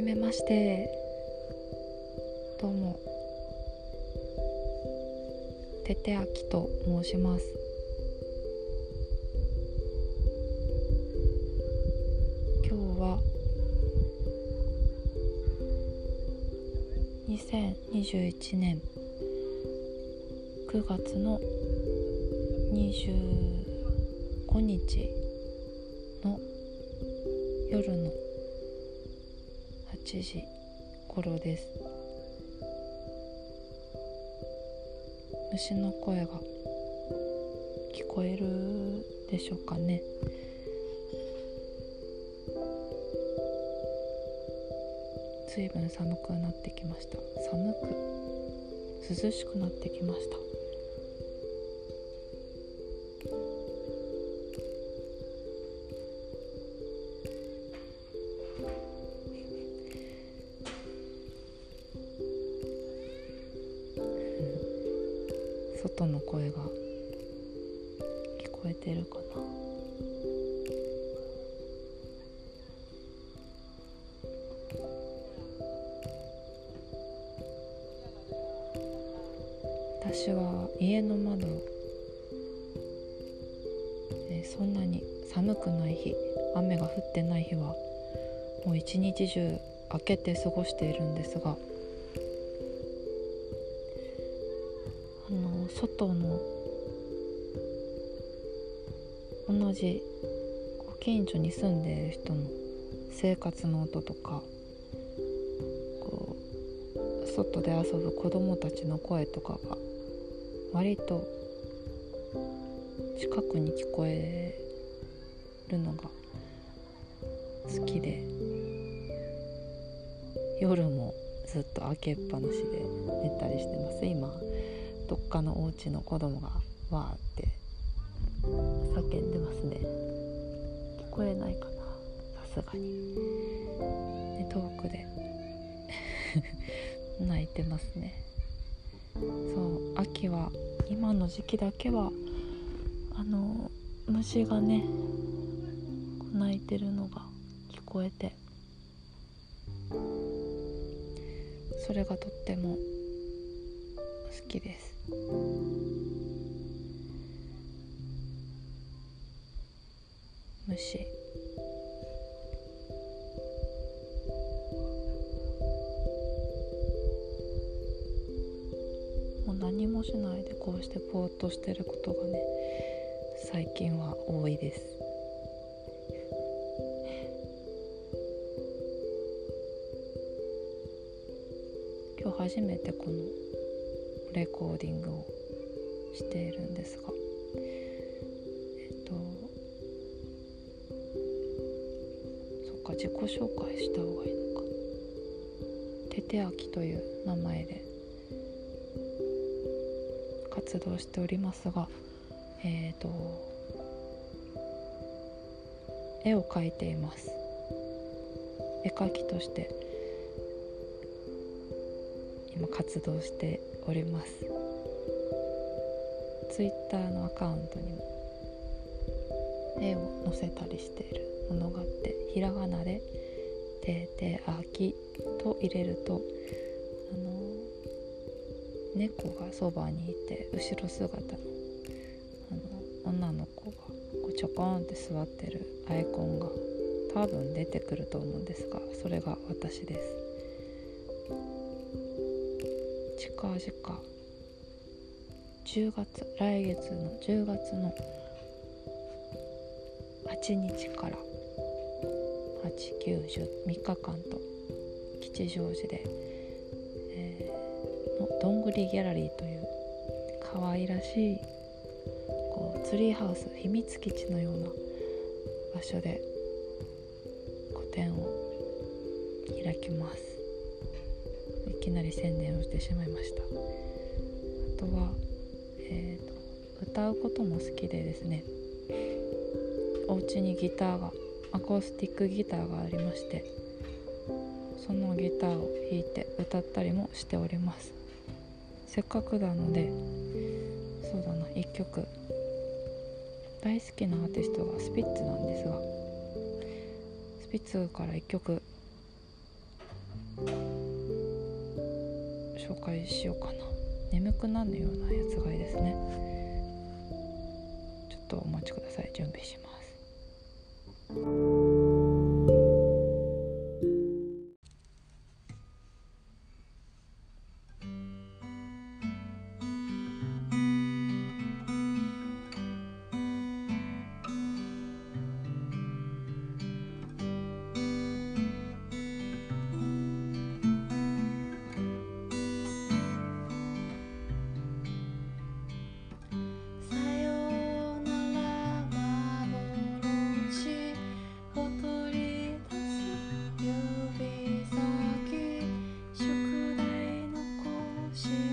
じめましてどうも。ててあきと申します。今日は2021年9月の25日の夜の8時頃です。虫の声が聞こえるでしょうかね。随分寒くなってきました。寒く涼しくなってきました。外の声が聞こえてるかな？私は家の窓、えそんなに寒くない日雨が降ってない日はもう一日中開けて過ごしているんですが外の同じご近所に住んでいる人の生活の音とかこう外で遊ぶ子供たちの声とかが割と近くに聞こえるのが好きで夜もずっと開けっぱなしで寝たりしてます今。どっかのお家の子供がわーって叫んでますね。聞こえないかな。さすがに。で遠くで。泣いてますね。そう秋は今の時期だけはあの虫がね鳴いてるのが聞こえてそれがとっても好きです。虫もう何もしないでこうしてぼーっとしてることがね最近は多いです。今日初めてこのレコーディングをしているんですがえっとそっか自己紹介した方がいいのか。ててあきという名前で活動しておりますがえっ、と絵を描いています。絵描きとして今活動しております。ツイッターのアカウントにも絵を載せたりしている。ものがあってひらがなで「ててあき」と入れるとあの猫がそばにいて後ろ姿のあの女の子がこうちょこんって座ってるアイコンが多分出てくると思うんですがそれが私です。近々10月来月の10月の8日から。8903日間と。吉祥寺で、えーのどんぐりギャラリーという可愛らしいこうツリーハウス秘密基地のような場所で個展を開きます。きなり宣伝をしてしまいました。あとは、えーと歌うことも好きでですね。お家にギターがアコースティックギターがありましてそのギターを弾いて歌ったりもしております。せっかくなのでそうだな1曲。大好きなアーティストがスピッツなんですがスピッツから1曲紹介しようかな。眠くなるようなやつがいいですね。ちょっとお待ちください。準備します「see.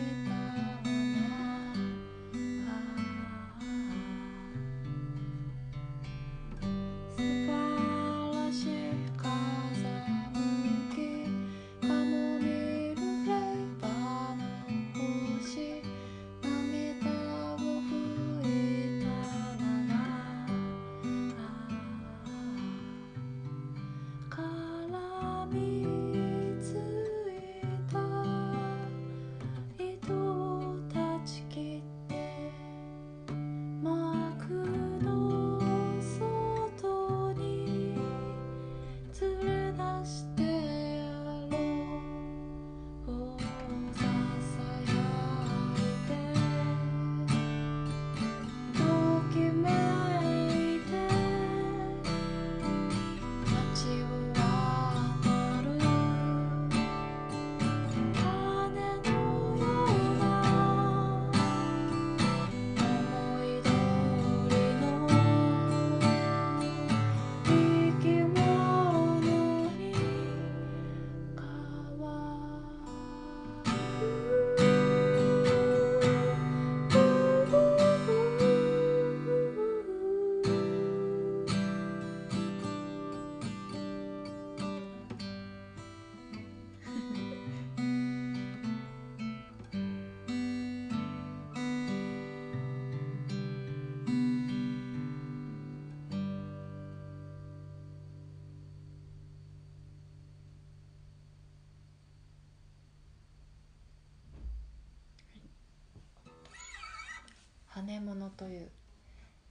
羽物」という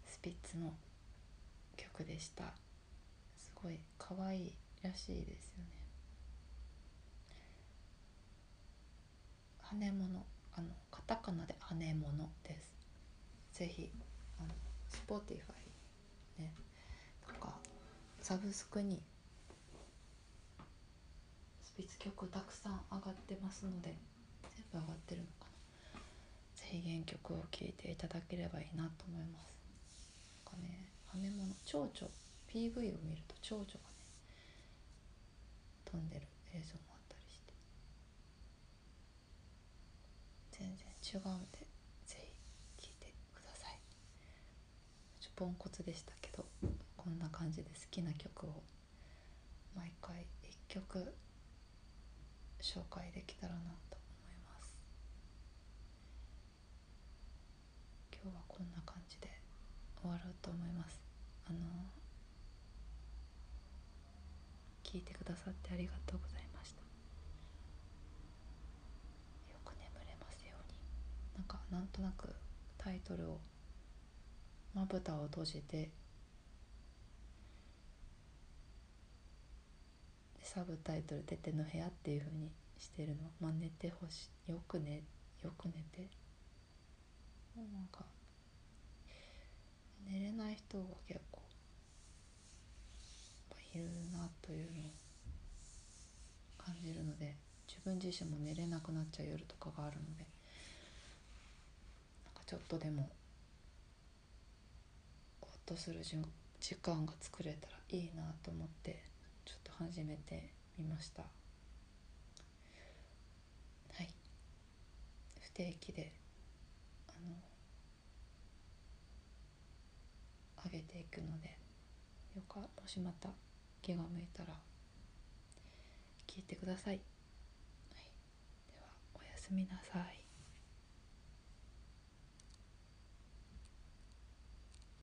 スピッツの曲でした。すごい可愛いらしいですよね。ハネモノあのカタカナでハネモノです。ぜひあのスポーティファイねとかサブスクにスピッツ曲たくさん上がってますので全部上がってるのかぜひ原曲を聴いていただければいいなと思います。なんかね羽物蝶々。PV を見ると蝶々がね飛んでる映像もあったりして。全然違うんでぜひ聴いてください。ちょポンコツでしたけどこんな感じで好きな曲を毎回1曲紹介できたらなと今日はこんな感じで終わろうと思います。あの聞いてくださってありがとうございました。よく眠れますように。なんかなんとなくタイトルをまぶたを閉じてサブタイトル「てての部屋」っていう風にしてるの。まあ寝てほしい。よく寝よく寝て。なんか寝れない人が結構いるなというのを感じるので自分自身も寝れなくなっちゃう夜とかがあるのでなんかちょっとでもほっとする時間が作れたらいいなと思ってちょっと始めてみました。はい。不定期であの上げていくのでよかもしまた気が向いたら聞いてください、はい、ではおやすみなさい。